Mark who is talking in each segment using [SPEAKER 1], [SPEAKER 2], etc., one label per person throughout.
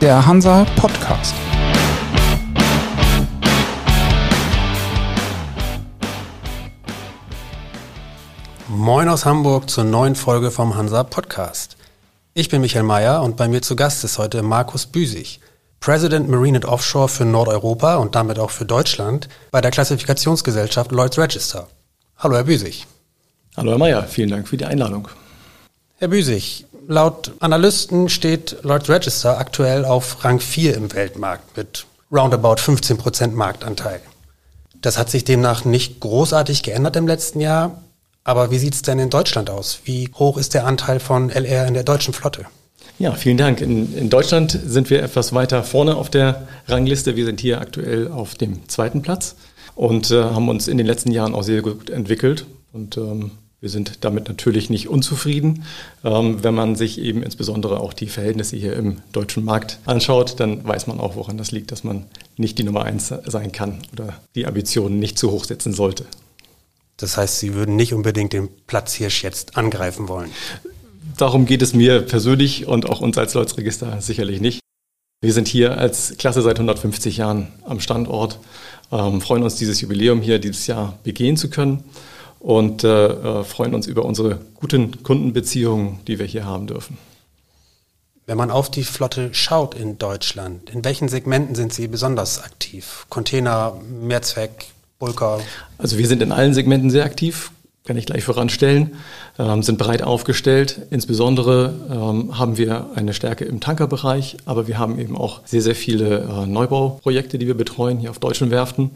[SPEAKER 1] der Hansa Podcast.
[SPEAKER 2] Moin aus Hamburg zur neuen Folge vom Hansa Podcast. Ich bin Michael Mayer und bei mir zu Gast ist heute Markus Büsig, President Marine and Offshore für Nordeuropa und damit auch für Deutschland bei der Klassifikationsgesellschaft Lloyds Register. Hallo, Herr Büsig.
[SPEAKER 3] Hallo, Herr Mayer. Vielen Dank für die Einladung.
[SPEAKER 2] Herr Büsig, laut Analysten steht Lloyds Register aktuell auf Rang 4 im Weltmarkt mit roundabout 15 Prozent Marktanteil. Das hat sich demnach nicht großartig geändert im letzten Jahr. Aber wie sieht es denn in Deutschland aus? Wie hoch ist der Anteil von LR in der deutschen Flotte?
[SPEAKER 3] Ja, vielen Dank. In, in, Deutschland sind wir etwas weiter vorne auf der Rangliste. Wir sind hier aktuell auf dem zweiten Platz und äh, haben uns in den letzten Jahren auch sehr gut entwickelt. Und ähm, wir sind damit natürlich nicht unzufrieden. Ähm, wenn man sich eben insbesondere auch die Verhältnisse hier im deutschen Markt anschaut, dann weiß man auch, woran das liegt, dass man nicht die Nummer eins sein kann oder die Ambitionen nicht zu hoch setzen sollte.
[SPEAKER 2] Das heißt, Sie würden nicht unbedingt den Platzhirsch jetzt angreifen wollen?
[SPEAKER 3] Darum geht es mir persönlich und auch uns als Leutsregister sicherlich nicht. Wir sind hier als Klasse seit 150 Jahren am Standort, ähm, freuen uns, dieses Jubiläum hier dieses Jahr begehen zu können und äh, äh, freuen uns über unsere guten Kundenbeziehungen, die wir hier haben dürfen.
[SPEAKER 2] Wenn man auf die Flotte schaut in Deutschland, in welchen Segmenten sind Sie besonders aktiv? Container, Mehrzweck, Bulker?
[SPEAKER 3] Also wir sind in allen Segmenten sehr aktiv, kann ich gleich voranstellen, ähm, sind breit aufgestellt. Insbesondere ähm, haben wir eine Stärke im Tankerbereich, aber wir haben eben auch sehr, sehr viele äh, Neubauprojekte, die wir betreuen hier auf deutschen Werften.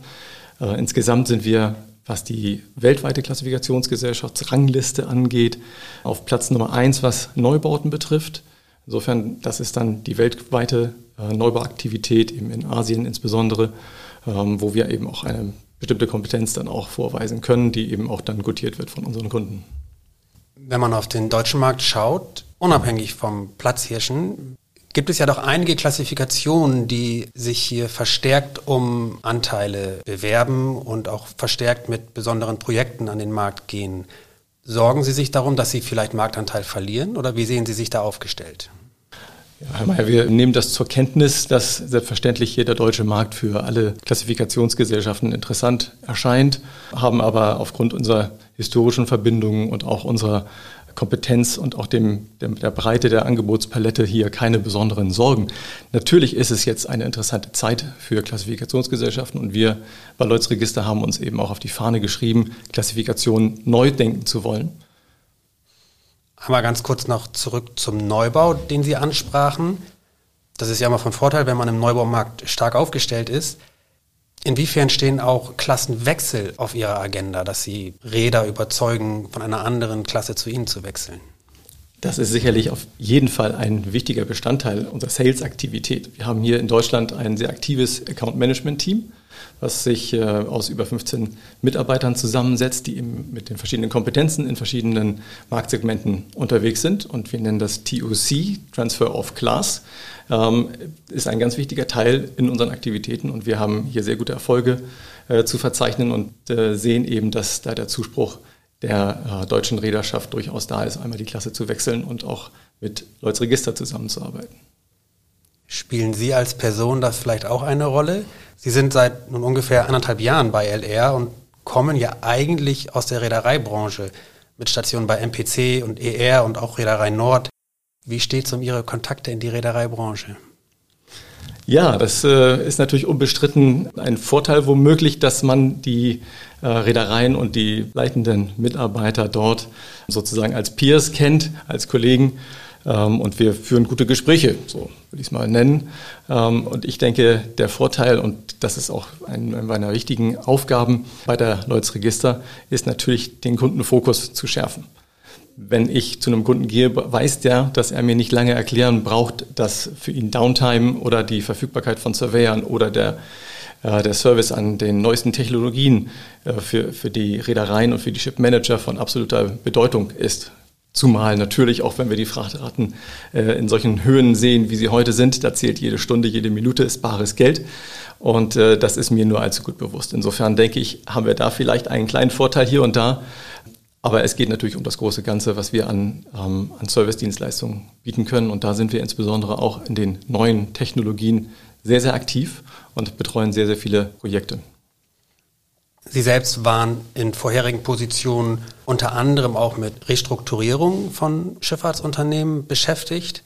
[SPEAKER 3] Äh, insgesamt sind wir was die weltweite Klassifikationsgesellschaftsrangliste angeht, auf Platz Nummer eins, was Neubauten betrifft. Insofern, das ist dann die weltweite äh, Neubauaktivität eben in Asien insbesondere, ähm, wo wir eben auch eine bestimmte Kompetenz dann auch vorweisen können, die eben auch dann gutiert wird von unseren Kunden.
[SPEAKER 2] Wenn man auf den deutschen Markt schaut, unabhängig vom Platzhirschen, gibt es ja doch einige Klassifikationen, die sich hier verstärkt um Anteile bewerben und auch verstärkt mit besonderen Projekten an den Markt gehen. Sorgen Sie sich darum, dass Sie vielleicht Marktanteil verlieren oder wie sehen Sie sich da aufgestellt?
[SPEAKER 3] Herr Mayer, wir nehmen das zur Kenntnis, dass selbstverständlich hier der deutsche Markt für alle Klassifikationsgesellschaften interessant erscheint, haben aber aufgrund unserer historischen Verbindungen und auch unserer Kompetenz und auch dem, dem, der Breite der Angebotspalette hier keine besonderen Sorgen. Natürlich ist es jetzt eine interessante Zeit für Klassifikationsgesellschaften und wir bei Lloyds Register haben uns eben auch auf die Fahne geschrieben, Klassifikation neu denken zu wollen.
[SPEAKER 2] Einmal ganz kurz noch zurück zum Neubau, den Sie ansprachen. Das ist ja immer von Vorteil, wenn man im Neubaumarkt stark aufgestellt ist. Inwiefern stehen auch Klassenwechsel auf Ihrer Agenda, dass Sie Räder überzeugen, von einer anderen Klasse zu Ihnen zu wechseln?
[SPEAKER 3] Das ist sicherlich auf jeden Fall ein wichtiger Bestandteil unserer Sales-Aktivität. Wir haben hier in Deutschland ein sehr aktives Account-Management-Team was sich äh, aus über 15 Mitarbeitern zusammensetzt, die eben mit den verschiedenen Kompetenzen in verschiedenen Marktsegmenten unterwegs sind. Und wir nennen das TOC, Transfer of Class, ähm, ist ein ganz wichtiger Teil in unseren Aktivitäten. Und wir haben hier sehr gute Erfolge äh, zu verzeichnen und äh, sehen eben, dass da der Zuspruch der deutschen Reederschaft durchaus da ist, einmal die Klasse zu wechseln und auch mit Lloyds Register zusammenzuarbeiten.
[SPEAKER 2] Spielen Sie als Person da vielleicht auch eine Rolle? Sie sind seit nun ungefähr anderthalb Jahren bei LR und kommen ja eigentlich aus der Reedereibranche mit Stationen bei MPC und ER und auch Reederei Nord. Wie steht es um Ihre Kontakte in die Reedereibranche?
[SPEAKER 3] Ja, das äh, ist natürlich unbestritten ein Vorteil womöglich, dass man die äh, Reedereien und die leitenden Mitarbeiter dort sozusagen als Peers kennt, als Kollegen und wir führen gute Gespräche, so würde ich es mal nennen. Ähm, und ich denke, der Vorteil, und das ist auch eine meiner wichtigen Aufgaben bei der Lloyds Register, ist natürlich den Kundenfokus zu schärfen. Wenn ich zu einem Kunden gehe, weiß der, dass er mir nicht lange erklären braucht, dass für ihn Downtime oder die Verfügbarkeit von Surveyern oder der äh, der Service an den neuesten Technologien äh, für, für die Reedereien und für die Shipmanager von absoluter Bedeutung ist. Zumal natürlich auch, wenn wir die Frachtraten äh, in solchen Höhen sehen, wie sie heute sind, da zählt jede Stunde, jede Minute ist bares Geld. Und äh, das ist mir nur allzu gut bewusst. Insofern denke ich, haben wir da vielleicht einen kleinen Vorteil hier und da. Aber es geht natürlich um das große Ganze, was wir an, ähm, an Service-Dienstleistungen bieten können. Und da sind wir insbesondere auch in den neuen Technologien sehr, sehr aktiv und betreuen sehr, sehr viele Projekte.
[SPEAKER 2] Sie selbst waren in vorherigen Positionen unter anderem auch mit Restrukturierung von Schifffahrtsunternehmen beschäftigt.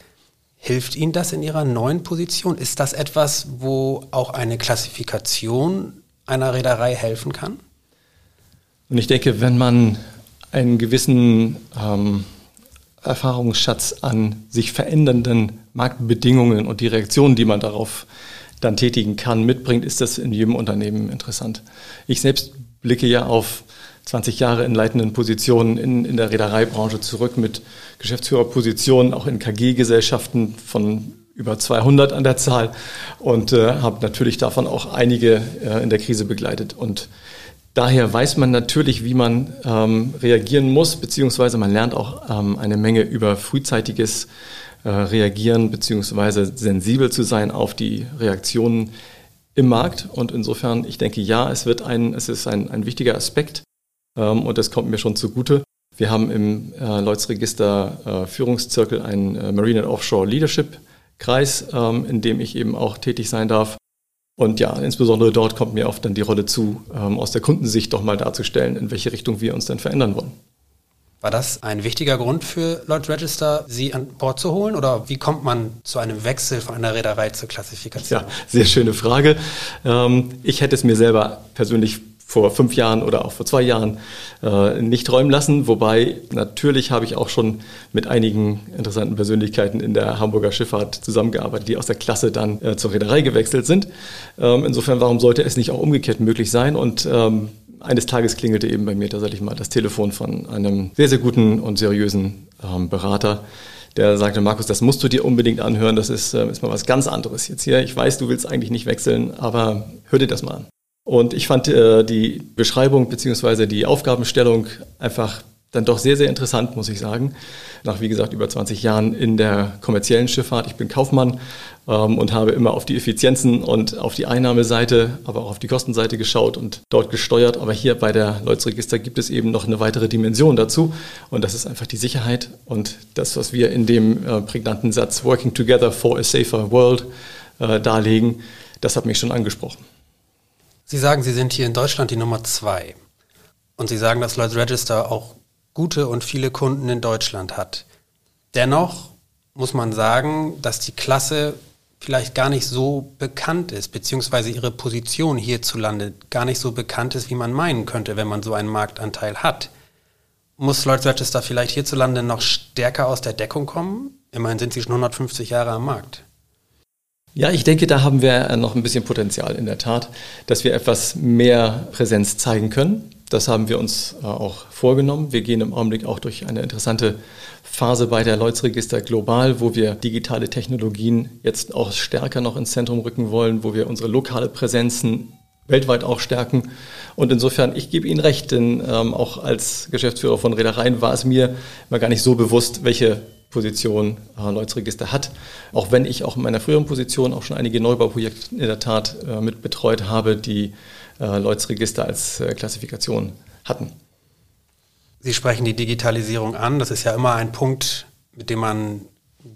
[SPEAKER 2] Hilft Ihnen das in Ihrer neuen Position? Ist das etwas, wo auch eine Klassifikation einer Reederei helfen kann?
[SPEAKER 3] Und ich denke, wenn man einen gewissen ähm, Erfahrungsschatz an sich verändernden Marktbedingungen und die Reaktionen, die man darauf dann tätigen kann, mitbringt, ist das in jedem Unternehmen interessant. Ich selbst blicke ja auf 20 Jahre in leitenden Positionen in, in der Reedereibranche zurück mit Geschäftsführerpositionen, auch in KG-Gesellschaften von über 200 an der Zahl und äh, habe natürlich davon auch einige äh, in der Krise begleitet. Und Daher weiß man natürlich, wie man ähm, reagieren muss, beziehungsweise man lernt auch ähm, eine Menge über frühzeitiges äh, Reagieren, beziehungsweise sensibel zu sein auf die Reaktionen im Markt. Und insofern, ich denke, ja, es wird ein, es ist ein, ein wichtiger Aspekt ähm, und das kommt mir schon zugute. Wir haben im äh, Lloyds äh, Führungszirkel einen äh, Marine and Offshore Leadership Kreis, ähm, in dem ich eben auch tätig sein darf. Und ja, insbesondere dort kommt mir oft dann die Rolle zu, ähm, aus der Kundensicht doch mal darzustellen, in welche Richtung wir uns dann verändern wollen.
[SPEAKER 2] War das ein wichtiger Grund für Lloyd Register, Sie an Bord zu holen? Oder wie kommt man zu einem Wechsel von einer Reederei zur Klassifikation?
[SPEAKER 3] Ja, sehr schöne Frage. Ähm, ich hätte es mir selber persönlich vor fünf Jahren oder auch vor zwei Jahren äh, nicht träumen lassen. Wobei natürlich habe ich auch schon mit einigen interessanten Persönlichkeiten in der Hamburger Schifffahrt zusammengearbeitet, die aus der Klasse dann äh, zur Reederei gewechselt sind. Ähm, insofern, warum sollte es nicht auch umgekehrt möglich sein? Und ähm, eines Tages klingelte eben bei mir tatsächlich mal das Telefon von einem sehr, sehr guten und seriösen ähm, Berater, der sagte, Markus, das musst du dir unbedingt anhören, das ist, äh, ist mal was ganz anderes jetzt hier. Ich weiß, du willst eigentlich nicht wechseln, aber hör dir das mal an. Und ich fand äh, die Beschreibung beziehungsweise die Aufgabenstellung einfach dann doch sehr, sehr interessant, muss ich sagen. Nach, wie gesagt, über 20 Jahren in der kommerziellen Schifffahrt. Ich bin Kaufmann ähm, und habe immer auf die Effizienzen und auf die Einnahmeseite, aber auch auf die Kostenseite geschaut und dort gesteuert. Aber hier bei der Lloyds Register gibt es eben noch eine weitere Dimension dazu. Und das ist einfach die Sicherheit und das, was wir in dem äh, prägnanten Satz Working Together for a Safer World äh, darlegen, das hat mich schon angesprochen.
[SPEAKER 2] Sie sagen, Sie sind hier in Deutschland die Nummer zwei. Und Sie sagen, dass Lloyds Register auch gute und viele Kunden in Deutschland hat. Dennoch muss man sagen, dass die Klasse vielleicht gar nicht so bekannt ist, beziehungsweise ihre Position hierzulande gar nicht so bekannt ist, wie man meinen könnte, wenn man so einen Marktanteil hat. Muss Lloyds Register vielleicht hierzulande noch stärker aus der Deckung kommen? Immerhin sind sie schon 150 Jahre am Markt.
[SPEAKER 3] Ja, ich denke, da haben wir noch ein bisschen Potenzial in der Tat, dass wir etwas mehr Präsenz zeigen können. Das haben wir uns äh, auch vorgenommen. Wir gehen im Augenblick auch durch eine interessante Phase bei der Lloyds Register global, wo wir digitale Technologien jetzt auch stärker noch ins Zentrum rücken wollen, wo wir unsere lokale Präsenzen weltweit auch stärken. Und insofern, ich gebe Ihnen recht, denn ähm, auch als Geschäftsführer von Reedereien war es mir mal gar nicht so bewusst, welche Position äh, Lloyds Register hat. Auch wenn ich auch in meiner früheren Position auch schon einige Neubauprojekte in der Tat äh, mit betreut habe, die äh, Lloyds Register als äh, Klassifikation hatten.
[SPEAKER 2] Sie sprechen die Digitalisierung an. Das ist ja immer ein Punkt, mit dem man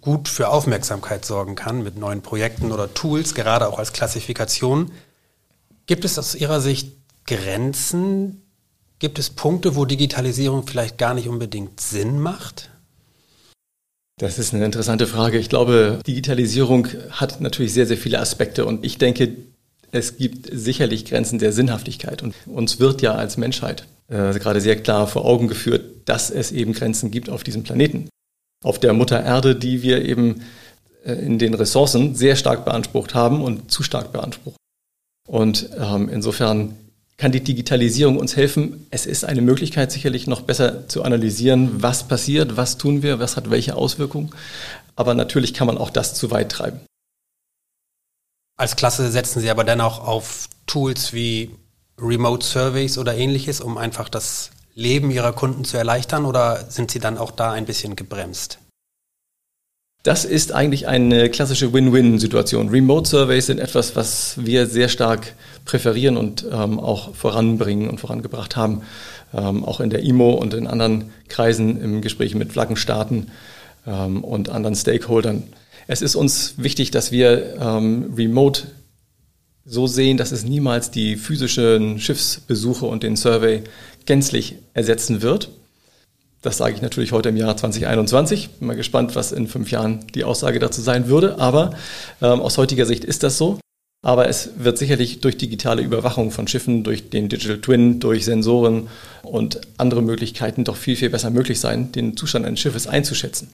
[SPEAKER 2] gut für Aufmerksamkeit sorgen kann, mit neuen Projekten oder Tools, gerade auch als Klassifikation. Gibt es aus Ihrer Sicht Grenzen? Gibt es Punkte, wo Digitalisierung vielleicht gar nicht unbedingt Sinn macht?
[SPEAKER 3] Das ist eine interessante Frage. Ich glaube, Digitalisierung hat natürlich sehr, sehr viele Aspekte und ich denke, es gibt sicherlich Grenzen der Sinnhaftigkeit und uns wird ja als Menschheit äh, gerade sehr klar vor Augen geführt, dass es eben Grenzen gibt auf diesem Planeten. Auf der Mutter Erde, die wir eben äh, in den Ressourcen sehr stark beansprucht haben und zu stark beanspruchen. Und ähm, insofern kann die Digitalisierung uns helfen. Es ist eine Möglichkeit, sicherlich noch besser zu analysieren, was passiert, was tun wir, was hat welche Auswirkungen. Aber natürlich kann man auch das zu weit treiben.
[SPEAKER 2] Als Klasse setzen Sie aber dennoch auf Tools wie Remote Surveys oder ähnliches, um einfach das Leben Ihrer Kunden zu erleichtern oder sind Sie dann auch da ein bisschen gebremst?
[SPEAKER 3] Das ist eigentlich eine klassische Win-Win-Situation. Remote Surveys sind etwas, was wir sehr stark präferieren und ähm, auch voranbringen und vorangebracht haben. Ähm, auch in der IMO und in anderen Kreisen im Gespräch mit Flaggenstaaten ähm, und anderen Stakeholdern. Es ist uns wichtig, dass wir ähm, Remote so sehen, dass es niemals die physischen Schiffsbesuche und den Survey gänzlich ersetzen wird. Das sage ich natürlich heute im Jahr 2021. Bin mal gespannt, was in fünf Jahren die Aussage dazu sein würde. Aber ähm, aus heutiger Sicht ist das so. Aber es wird sicherlich durch digitale Überwachung von Schiffen, durch den Digital Twin, durch Sensoren und andere Möglichkeiten doch viel, viel besser möglich sein, den Zustand eines Schiffes einzuschätzen.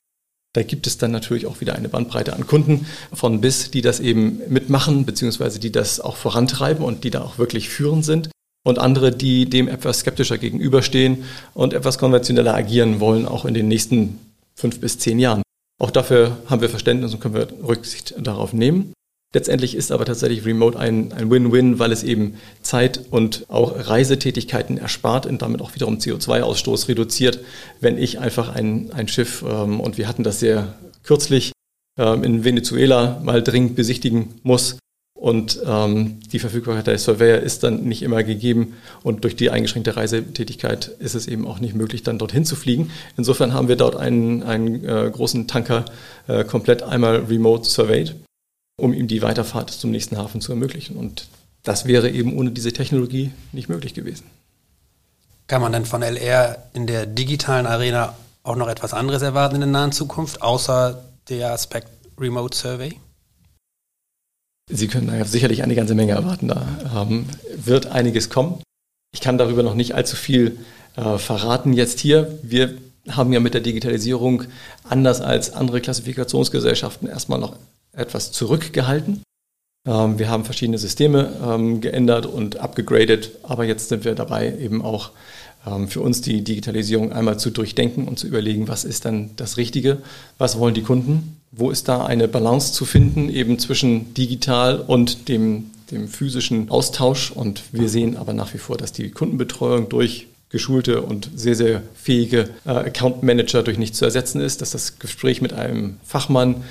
[SPEAKER 3] Da gibt es dann natürlich auch wieder eine Bandbreite an Kunden von bis, die das eben mitmachen, beziehungsweise die das auch vorantreiben und die da auch wirklich führend sind und andere, die dem etwas skeptischer gegenüberstehen und etwas konventioneller agieren wollen, auch in den nächsten fünf bis zehn Jahren. Auch dafür haben wir Verständnis und können wir Rücksicht darauf nehmen. Letztendlich ist aber tatsächlich Remote ein, ein Win-Win, weil es eben Zeit und auch Reisetätigkeiten erspart und damit auch wiederum CO2-Ausstoß reduziert, wenn ich einfach ein, ein Schiff, ähm, und wir hatten das sehr kürzlich, ähm, in Venezuela mal dringend besichtigen muss, und ähm, die Verfügbarkeit der Surveyor ist dann nicht immer gegeben und durch die eingeschränkte Reisetätigkeit ist es eben auch nicht möglich, dann dorthin zu fliegen. Insofern haben wir dort einen, einen äh, großen Tanker äh, komplett einmal remote surveyed, um ihm die Weiterfahrt zum nächsten Hafen zu ermöglichen. Und das wäre eben ohne diese Technologie nicht möglich gewesen.
[SPEAKER 2] Kann man denn von LR in der digitalen Arena auch noch etwas anderes erwarten in der nahen Zukunft, außer der Aspekt Remote Survey?
[SPEAKER 3] Sie können da sicherlich eine ganze Menge erwarten. Da ähm, wird einiges kommen. Ich kann darüber noch nicht allzu viel äh, verraten jetzt hier. Wir haben ja mit der Digitalisierung anders als andere Klassifikationsgesellschaften erstmal noch etwas zurückgehalten. Ähm, wir haben verschiedene Systeme ähm, geändert und abgegradet, aber jetzt sind wir dabei, eben auch ähm, für uns die Digitalisierung einmal zu durchdenken und zu überlegen, was ist dann das Richtige, was wollen die Kunden, wo ist da eine Balance zu finden, eben zwischen digital und dem, dem physischen Austausch. Und wir sehen aber nach wie vor, dass die Kundenbetreuung durch geschulte und sehr, sehr fähige äh, Account Manager durch nichts zu ersetzen ist, dass das Gespräch mit einem Fachmann,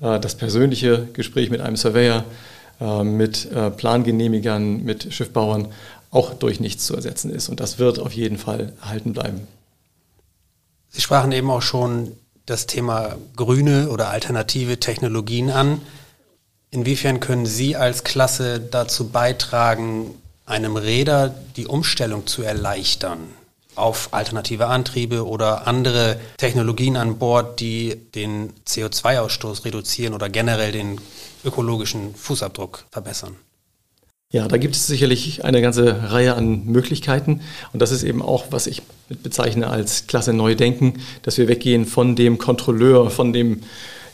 [SPEAKER 3] das persönliche Gespräch mit einem Surveyor, äh, mit äh, Plangenehmigern, mit Schiffbauern auch durch nichts zu ersetzen ist. Und das wird auf jeden Fall erhalten bleiben.
[SPEAKER 2] Sie sprachen eben auch schon das Thema grüne oder alternative Technologien an. Inwiefern können Sie als Klasse dazu beitragen, einem Räder die Umstellung zu erleichtern auf alternative Antriebe oder andere Technologien an Bord, die den CO2-Ausstoß reduzieren oder generell den ökologischen Fußabdruck verbessern?
[SPEAKER 3] Ja, da gibt es sicherlich eine ganze Reihe an Möglichkeiten. Und das ist eben auch, was ich bezeichne als Klasse Neudenken, dass wir weggehen von dem Kontrolleur, von dem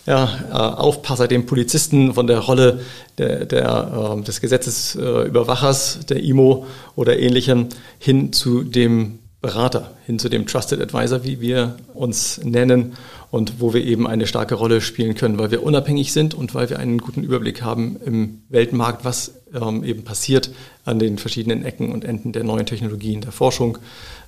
[SPEAKER 3] ja, äh, Aufpasser, dem Polizisten, von der Rolle der, der, äh, des Gesetzesüberwachers, der IMO oder ähnlichem, hin zu dem Berater, hin zu dem Trusted Advisor, wie wir uns nennen und wo wir eben eine starke Rolle spielen können, weil wir unabhängig sind und weil wir einen guten Überblick haben im Weltmarkt, was ähm, eben passiert an den verschiedenen Ecken und Enden der neuen Technologien der Forschung.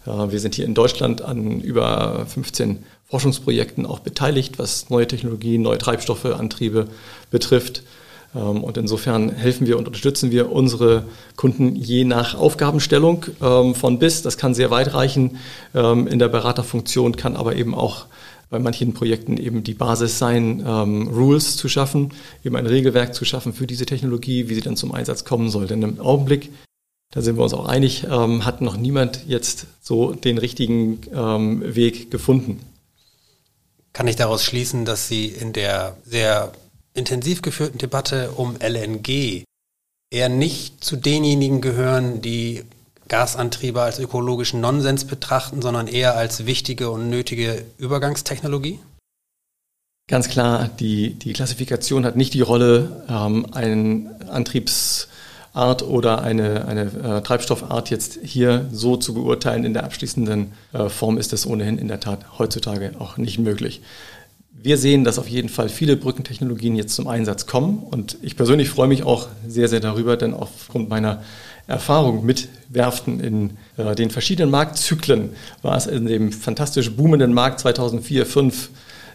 [SPEAKER 3] Äh, wir sind hier in Deutschland an über 15 Forschungsprojekten auch beteiligt, was neue Technologien, neue Treibstoffe, Antriebe betrifft. Ähm, und insofern helfen wir und unterstützen wir unsere Kunden je nach Aufgabenstellung ähm, von bis. Das kann sehr weit reichen ähm, in der Beraterfunktion, kann aber eben auch bei manchen Projekten eben die Basis sein, Rules zu schaffen, eben ein Regelwerk zu schaffen für diese Technologie, wie sie dann zum Einsatz kommen soll. Denn im Augenblick, da sind wir uns auch einig, hat noch niemand jetzt so den richtigen Weg gefunden.
[SPEAKER 2] Kann ich daraus schließen, dass Sie in der sehr intensiv geführten Debatte um LNG eher nicht zu denjenigen gehören, die Gasantriebe als ökologischen Nonsens betrachten, sondern eher als wichtige und nötige Übergangstechnologie?
[SPEAKER 3] Ganz klar, die, die Klassifikation hat nicht die Rolle, ähm, eine Antriebsart oder eine, eine äh, Treibstoffart jetzt hier so zu beurteilen. In der abschließenden äh, Form ist das ohnehin in der Tat heutzutage auch nicht möglich. Wir sehen, dass auf jeden Fall viele Brückentechnologien jetzt zum Einsatz kommen. Und ich persönlich freue mich auch sehr, sehr darüber, denn aufgrund meiner Erfahrung mit Werften in äh, den verschiedenen Marktzyklen war es in dem fantastisch boomenden Markt 2004, 2005,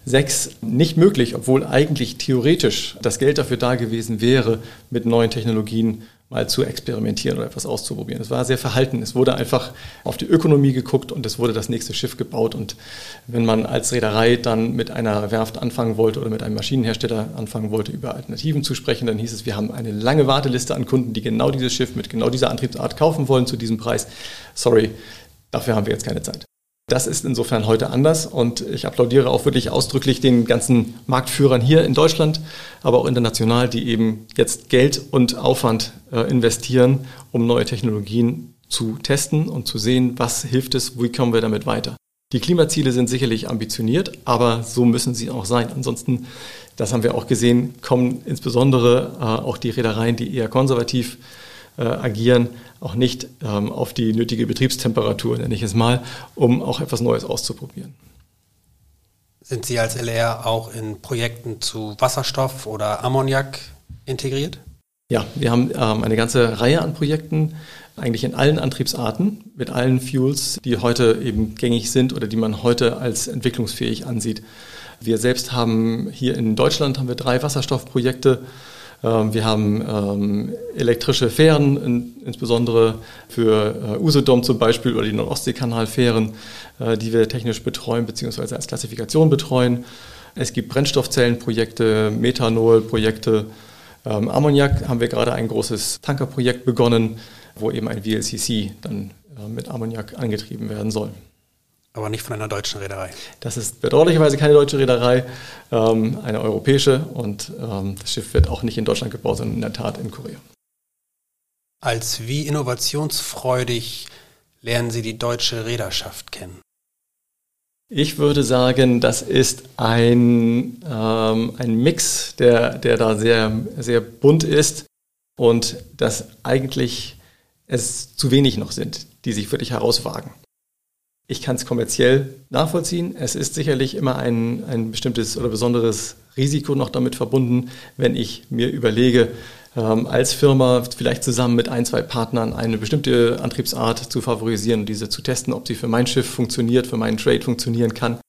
[SPEAKER 3] 2006 nicht möglich, obwohl eigentlich theoretisch das Geld dafür da gewesen wäre, mit neuen Technologien mal zu experimentieren oder etwas auszuprobieren. Es war sehr verhalten. Es wurde einfach auf die Ökonomie geguckt und es wurde das nächste Schiff gebaut. Und wenn man als Reederei dann mit einer Werft anfangen wollte oder mit einem Maschinenhersteller anfangen wollte, über Alternativen zu sprechen, dann hieß es, wir haben eine lange Warteliste an Kunden, die genau dieses Schiff mit genau dieser Antriebsart kaufen wollen zu diesem Preis. Sorry, dafür haben wir jetzt keine Zeit. Das ist insofern heute anders und ich applaudiere auch wirklich ausdrücklich den ganzen Marktführern hier in Deutschland, aber auch international, die eben jetzt Geld und Aufwand äh, investieren, um neue Technologien zu testen und zu sehen, was hilft es, wie kommen wir damit weiter. Die Klimaziele sind sicherlich ambitioniert, aber so müssen sie auch sein. Ansonsten, das haben wir auch gesehen, kommen insbesondere äh, auch die Reedereien, die eher konservativ äh, agieren, auch nicht ähm, auf die nötige Betriebstemperatur, nenne ich es mal, um auch etwas Neues auszuprobieren.
[SPEAKER 2] Sind Sie als LR auch in Projekten zu Wasserstoff oder Ammoniak integriert?
[SPEAKER 3] Ja, wir haben ähm, eine ganze Reihe an Projekten, eigentlich in allen Antriebsarten, mit allen Fuels, die heute eben gängig sind oder die man heute als entwicklungsfähig ansieht. Wir selbst haben hier in Deutschland haben wir drei Wasserstoffprojekte wir haben ähm, elektrische Fähren, insbesondere für äh, Usedom zum Beispiel oder die Nordostseekanalfähren, äh, die wir technisch betreuen bzw. als Klassifikation betreuen. Es gibt Brennstoffzellenprojekte, Methanolprojekte. Ähm, Ammoniak haben wir gerade ein großes Tankerprojekt begonnen, wo eben ein VLCC dann äh, mit Ammoniak angetrieben werden soll.
[SPEAKER 2] Aber nicht von einer deutschen Reederei.
[SPEAKER 3] Das ist bedauerlicherweise keine deutsche Reederei, ähm, eine europäische und ähm, das Schiff wird auch nicht in Deutschland gebaut, sondern in der Tat in Korea.
[SPEAKER 2] Als wie innovationsfreudig lernen Sie die deutsche Reederschaft kennen?
[SPEAKER 3] Ich würde sagen, das ist ein, ähm, ein Mix, der, der da sehr, sehr bunt ist und dass eigentlich es zu wenig noch sind, die sich wirklich herauswagen. Ich kann es kommerziell nachvollziehen. Es ist sicherlich immer ein, ein bestimmtes oder besonderes Risiko noch damit verbunden, wenn ich mir überlege, ähm, als Firma vielleicht zusammen mit ein, zwei Partnern eine bestimmte Antriebsart zu favorisieren diese zu testen, ob sie für mein Schiff funktioniert, für meinen Trade funktionieren kann.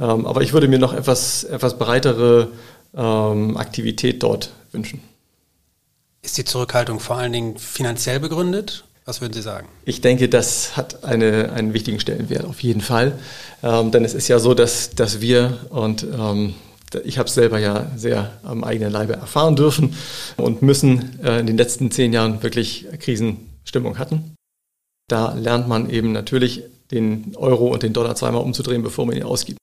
[SPEAKER 3] Ähm, aber ich würde mir noch etwas, etwas breitere ähm, Aktivität dort wünschen.
[SPEAKER 2] Ist die Zurückhaltung vor allen Dingen finanziell begründet was würden Sie sagen?
[SPEAKER 3] Ich denke, das hat eine, einen wichtigen Stellenwert auf jeden Fall. Ähm, denn es ist ja so, dass, dass wir und ähm, ich habe es selber ja sehr am eigenen Leibe erfahren dürfen und müssen äh, in den letzten zehn Jahren wirklich Krisenstimmung hatten. Da lernt man eben natürlich den Euro und den Dollar zweimal umzudrehen, bevor man ihn ausgibt.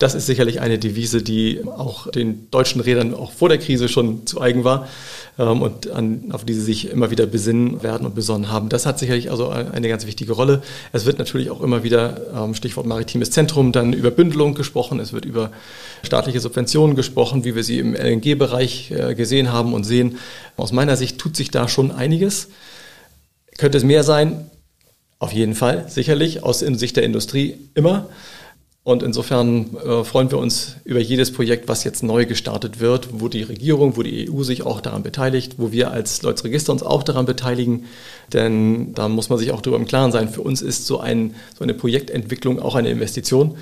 [SPEAKER 3] Das ist sicherlich eine Devise, die auch den deutschen Rädern auch vor der Krise schon zu eigen war ähm, und an, auf die sie sich immer wieder besinnen werden und besonnen haben. Das hat sicherlich also eine ganz wichtige Rolle. Es wird natürlich auch immer wieder, ähm, Stichwort maritimes Zentrum, dann über Bündelung gesprochen. Es wird über staatliche Subventionen gesprochen, wie wir sie im LNG-Bereich äh, gesehen haben und sehen. Aus meiner Sicht tut sich da schon einiges. Könnte es mehr sein? Auf jeden Fall, sicherlich, aus Sicht der Industrie immer. Und insofern äh, freuen wir uns über jedes Projekt, was jetzt neu gestartet wird, wo die Regierung, wo die EU sich auch daran beteiligt, wo wir als Leute Register uns auch daran beteiligen. Denn da muss man sich auch darüber im Klaren sein. Für uns ist so, ein, so eine Projektentwicklung auch eine Investition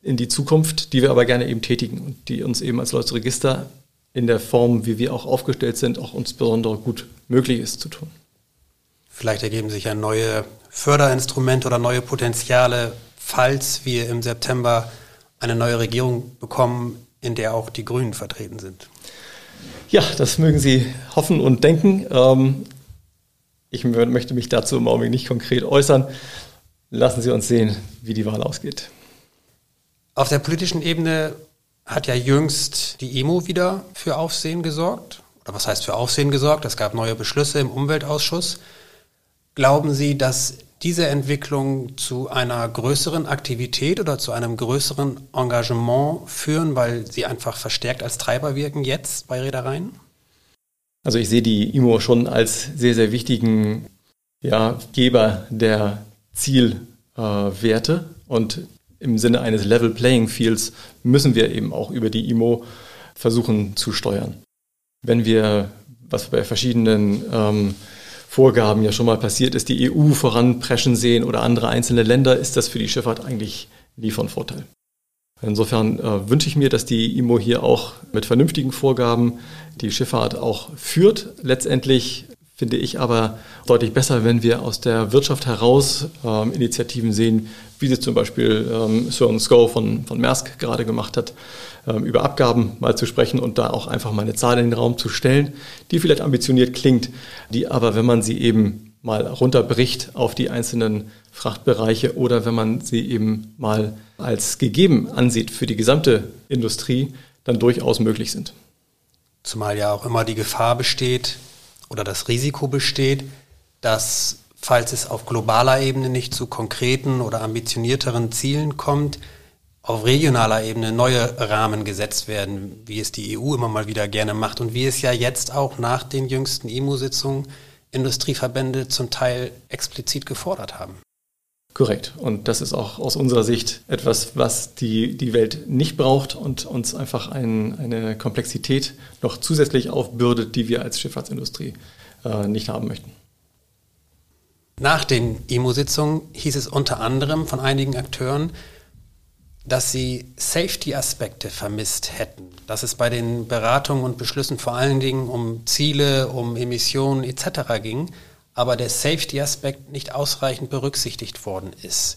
[SPEAKER 3] in die Zukunft, die wir aber gerne eben tätigen und die uns eben als Leute Register in der Form, wie wir auch aufgestellt sind, auch uns besonders gut möglich ist zu tun.
[SPEAKER 2] Vielleicht ergeben sich ja neue Förderinstrumente oder neue Potenziale falls wir im September eine neue Regierung bekommen, in der auch die Grünen vertreten sind?
[SPEAKER 3] Ja, das mögen Sie hoffen und denken. Ähm, ich möchte mich dazu im Augenblick nicht konkret äußern. Lassen Sie uns sehen, wie die Wahl ausgeht.
[SPEAKER 2] Auf der politischen Ebene hat ja jüngst die EMO wieder für Aufsehen gesorgt. Oder was heißt für Aufsehen gesorgt? Es gab neue Beschlüsse im Umweltausschuss. Glauben Sie, dass diese Entwicklung zu einer größeren Aktivität oder zu einem größeren Engagement führen, weil sie einfach verstärkt als Treiber wirken jetzt bei Reedereien?
[SPEAKER 3] Also ich sehe die IMO schon als sehr, sehr wichtigen ja, Geber der Zielwerte äh, und im Sinne eines Level Playing Fields müssen wir eben auch über die IMO versuchen zu steuern. Wenn wir, was bei verschiedenen ähm, Vorgaben ja schon mal passiert ist, die EU voranpreschen sehen oder andere einzelne Länder, ist das für die Schifffahrt eigentlich nie von Vorteil. Insofern äh, wünsche ich mir, dass die IMO hier auch mit vernünftigen Vorgaben die Schifffahrt auch führt. Letztendlich finde ich aber deutlich besser, wenn wir aus der Wirtschaft heraus ähm, Initiativen sehen, wie sie zum Beispiel ähm, Søren Sko von, von Maersk gerade gemacht hat, ähm, über Abgaben mal zu sprechen und da auch einfach mal eine Zahl in den Raum zu stellen, die vielleicht ambitioniert klingt, die aber, wenn man sie eben mal runterbricht auf die einzelnen Frachtbereiche oder wenn man sie eben mal als gegeben ansieht für die gesamte Industrie, dann durchaus möglich sind.
[SPEAKER 2] Zumal ja auch immer die Gefahr besteht oder das Risiko besteht, dass, falls es auf globaler Ebene nicht zu konkreten oder ambitionierteren Zielen kommt, auf regionaler Ebene neue Rahmen gesetzt werden, wie es die EU immer mal wieder gerne macht und wie es ja jetzt auch nach den jüngsten IMO-Sitzungen Industrieverbände zum Teil explizit gefordert haben.
[SPEAKER 3] Korrekt. Und das ist auch aus unserer Sicht etwas, was die, die Welt nicht braucht und uns einfach ein, eine Komplexität noch zusätzlich aufbürdet, die wir als Schifffahrtsindustrie äh, nicht haben möchten.
[SPEAKER 2] Nach den IMO-Sitzungen hieß es unter anderem von einigen Akteuren, dass sie Safety-Aspekte vermisst hätten, dass es bei den Beratungen und Beschlüssen vor allen Dingen um Ziele, um Emissionen etc. ging aber der Safety-Aspekt nicht ausreichend berücksichtigt worden ist.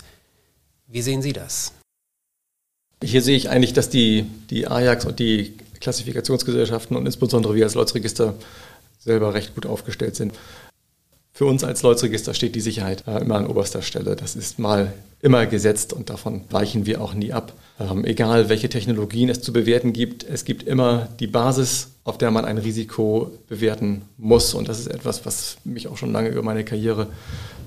[SPEAKER 2] Wie sehen Sie das?
[SPEAKER 3] Hier sehe ich eigentlich, dass die, die Ajax und die Klassifikationsgesellschaften und insbesondere wir als Lloyds selber recht gut aufgestellt sind. Für uns als lloyds steht die Sicherheit äh, immer an oberster Stelle. Das ist mal immer gesetzt und davon weichen wir auch nie ab. Ähm, egal, welche Technologien es zu bewerten gibt, es gibt immer die Basis, auf der man ein Risiko bewerten muss. Und das ist etwas, was mich auch schon lange über meine Karriere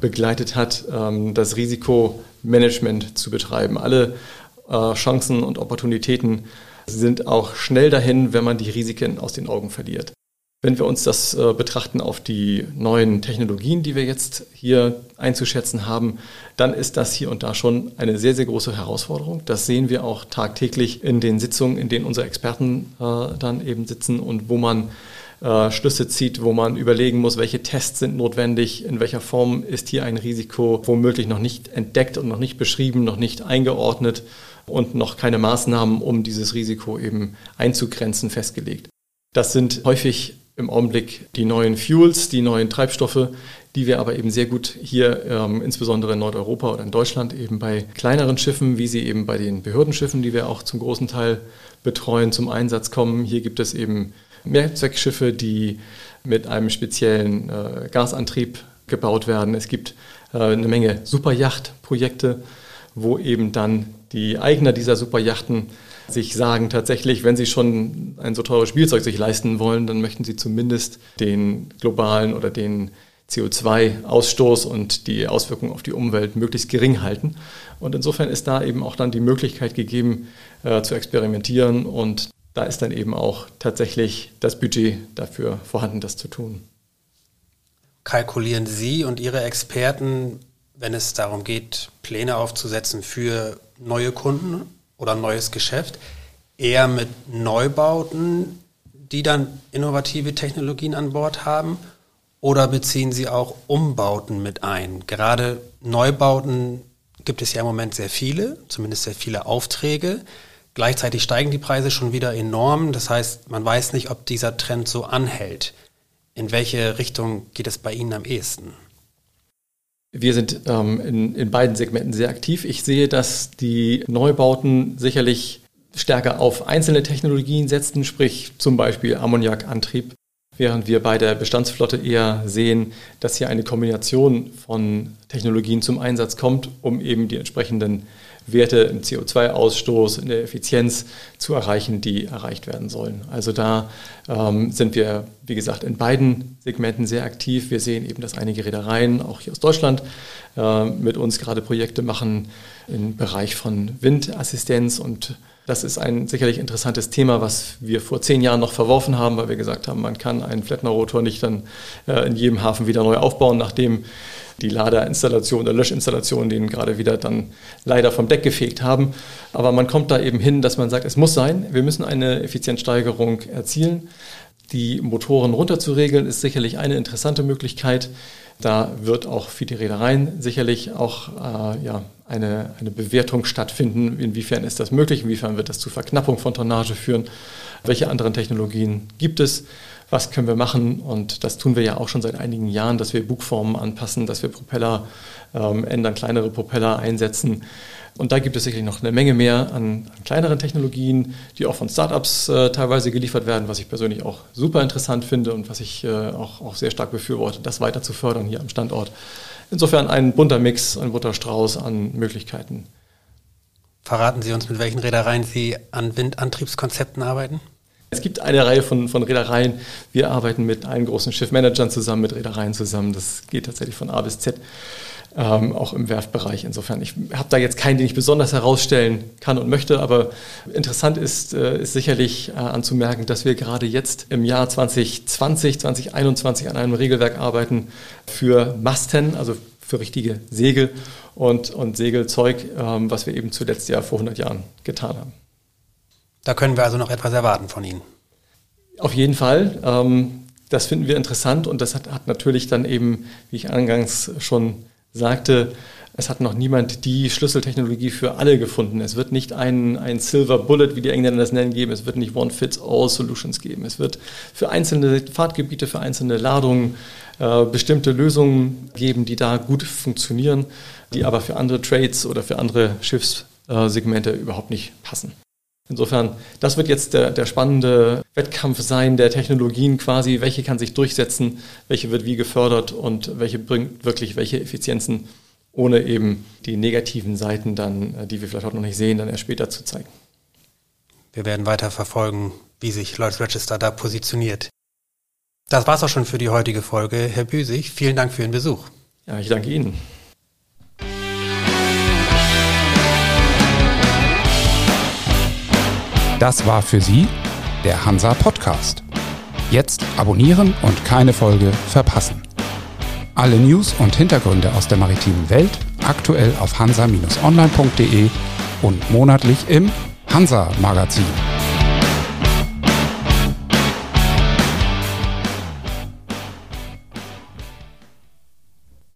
[SPEAKER 3] begleitet hat, ähm, das Risikomanagement zu betreiben. Alle äh, Chancen und Opportunitäten sind auch schnell dahin, wenn man die Risiken aus den Augen verliert. Wenn wir uns das äh, betrachten auf die neuen Technologien, die wir jetzt hier einzuschätzen haben, dann ist das hier und da schon eine sehr, sehr große Herausforderung. Das sehen wir auch tagtäglich in den Sitzungen, in denen unsere Experten äh, dann eben sitzen und wo man äh, Schlüsse zieht, wo man überlegen muss, welche Tests sind notwendig, in welcher Form ist hier ein Risiko womöglich noch nicht entdeckt und noch nicht beschrieben, noch nicht eingeordnet und noch keine Maßnahmen, um dieses Risiko eben einzugrenzen, festgelegt. Das sind häufig im Augenblick die neuen Fuels, die neuen Treibstoffe, die wir aber eben sehr gut hier, ähm, insbesondere in Nordeuropa oder in Deutschland, eben bei kleineren Schiffen, wie sie eben bei den Behördenschiffen, die wir auch zum großen Teil betreuen, zum Einsatz kommen. Hier gibt es eben Mehrzweckschiffe, die mit einem speziellen äh, Gasantrieb gebaut werden. Es gibt äh, eine Menge Superjachtprojekte, wo eben dann die Eigner dieser Superjachten sich sagen tatsächlich, wenn sie schon ein so teures Spielzeug sich leisten wollen, dann möchten sie zumindest den globalen oder den CO2-Ausstoß und die Auswirkungen auf die Umwelt möglichst gering halten. Und insofern ist da eben auch dann die Möglichkeit gegeben, äh, zu experimentieren. Und da ist dann eben auch tatsächlich das Budget dafür vorhanden, das zu tun.
[SPEAKER 2] Kalkulieren Sie und Ihre Experten, wenn es darum geht, Pläne aufzusetzen für neue Kunden oder neues Geschäft, eher mit Neubauten, die dann innovative Technologien an Bord haben? Oder beziehen Sie auch Umbauten mit ein? Gerade Neubauten gibt es ja im Moment sehr viele, zumindest sehr viele Aufträge. Gleichzeitig steigen die Preise schon wieder enorm. Das heißt, man weiß nicht, ob dieser Trend so anhält. In welche Richtung geht es bei Ihnen am ehesten?
[SPEAKER 3] Wir sind ähm, in, in beiden Segmenten sehr aktiv. Ich sehe, dass die Neubauten sicherlich stärker auf einzelne Technologien setzen, sprich zum Beispiel Ammoniakantrieb, während wir bei der Bestandsflotte eher sehen, dass hier eine Kombination von Technologien zum Einsatz kommt, um eben die entsprechenden Werte im CO2-Ausstoß, in der Effizienz zu erreichen, die erreicht werden sollen. Also da ähm, sind wir, wie gesagt, in beiden Segmenten sehr aktiv. Wir sehen eben, dass einige Reedereien, auch hier aus Deutschland, äh, mit uns gerade Projekte machen im Bereich von Windassistenz und das ist ein sicherlich interessantes Thema, was wir vor zehn Jahren noch verworfen haben, weil wir gesagt haben, man kann einen Flettner-Rotor nicht dann äh, in jedem Hafen wieder neu aufbauen, nachdem die Laderinstallation oder Löschinstallation den gerade wieder dann leider vom Deck gefegt haben. Aber man kommt da eben hin, dass man sagt, es muss sein, wir müssen eine Effizienzsteigerung erzielen. Die Motoren runterzuregeln ist sicherlich eine interessante Möglichkeit. Da wird auch für die Reedereien sicherlich auch äh, ja, eine, eine Bewertung stattfinden. Inwiefern ist das möglich? Inwiefern wird das zu Verknappung von Tonnage führen? Welche anderen Technologien gibt es? Was können wir machen? Und das tun wir ja auch schon seit einigen Jahren, dass wir Bugformen anpassen, dass wir Propeller ähm, ändern, kleinere Propeller einsetzen. Und da gibt es sicherlich noch eine Menge mehr an, an kleineren Technologien, die auch von Startups äh, teilweise geliefert werden, was ich persönlich auch super interessant finde und was ich äh, auch, auch sehr stark befürworte, das weiter zu fördern hier am Standort. Insofern ein bunter Mix, ein bunter Strauß an Möglichkeiten.
[SPEAKER 2] Verraten Sie uns, mit welchen Reedereien Sie an Windantriebskonzepten arbeiten?
[SPEAKER 3] Es gibt eine Reihe von, von Reedereien. Wir arbeiten mit allen großen Schiffmanagern zusammen, mit Reedereien zusammen. Das geht tatsächlich von A bis Z ähm, auch im Werfbereich. Insofern, ich habe da jetzt keinen, den ich besonders herausstellen kann und möchte, aber interessant ist, äh, ist sicherlich äh, anzumerken, dass wir gerade jetzt im Jahr 2020, 2021 an einem Regelwerk arbeiten für Masten, also für richtige Segel und, und Segelzeug, ähm, was wir eben zuletzt ja vor 100 Jahren getan haben.
[SPEAKER 2] Da können wir also noch etwas erwarten von Ihnen.
[SPEAKER 3] Auf jeden Fall. Ähm, das finden wir interessant und das hat, hat natürlich dann eben, wie ich eingangs schon sagte, es hat noch niemand die Schlüsseltechnologie für alle gefunden. Es wird nicht ein, ein Silver Bullet, wie die Engländer das nennen, geben. Es wird nicht One-Fits-All-Solutions geben. Es wird für einzelne Fahrtgebiete, für einzelne Ladungen äh, bestimmte Lösungen geben, die da gut funktionieren, die aber für andere Trades oder für andere Schiffssegmente überhaupt nicht passen. Insofern, das wird jetzt der, der, spannende Wettkampf sein der Technologien quasi. Welche kann sich durchsetzen, welche wird wie gefördert und welche bringt wirklich welche Effizienzen, ohne eben die negativen Seiten dann, äh, die wir vielleicht auch noch nicht sehen, dann erst später zu zeigen.
[SPEAKER 2] Wir werden weiter verfolgen, wie sich Lloyds Register da positioniert. Das war's auch schon für die heutige Folge. Herr Büsig, vielen Dank für Ihren Besuch.
[SPEAKER 3] Ja, ich danke Ihnen.
[SPEAKER 1] Das war für Sie der Hansa Podcast. Jetzt abonnieren und keine Folge verpassen. Alle News und Hintergründe aus der maritimen Welt aktuell auf hansa-online.de und monatlich im Hansa Magazin.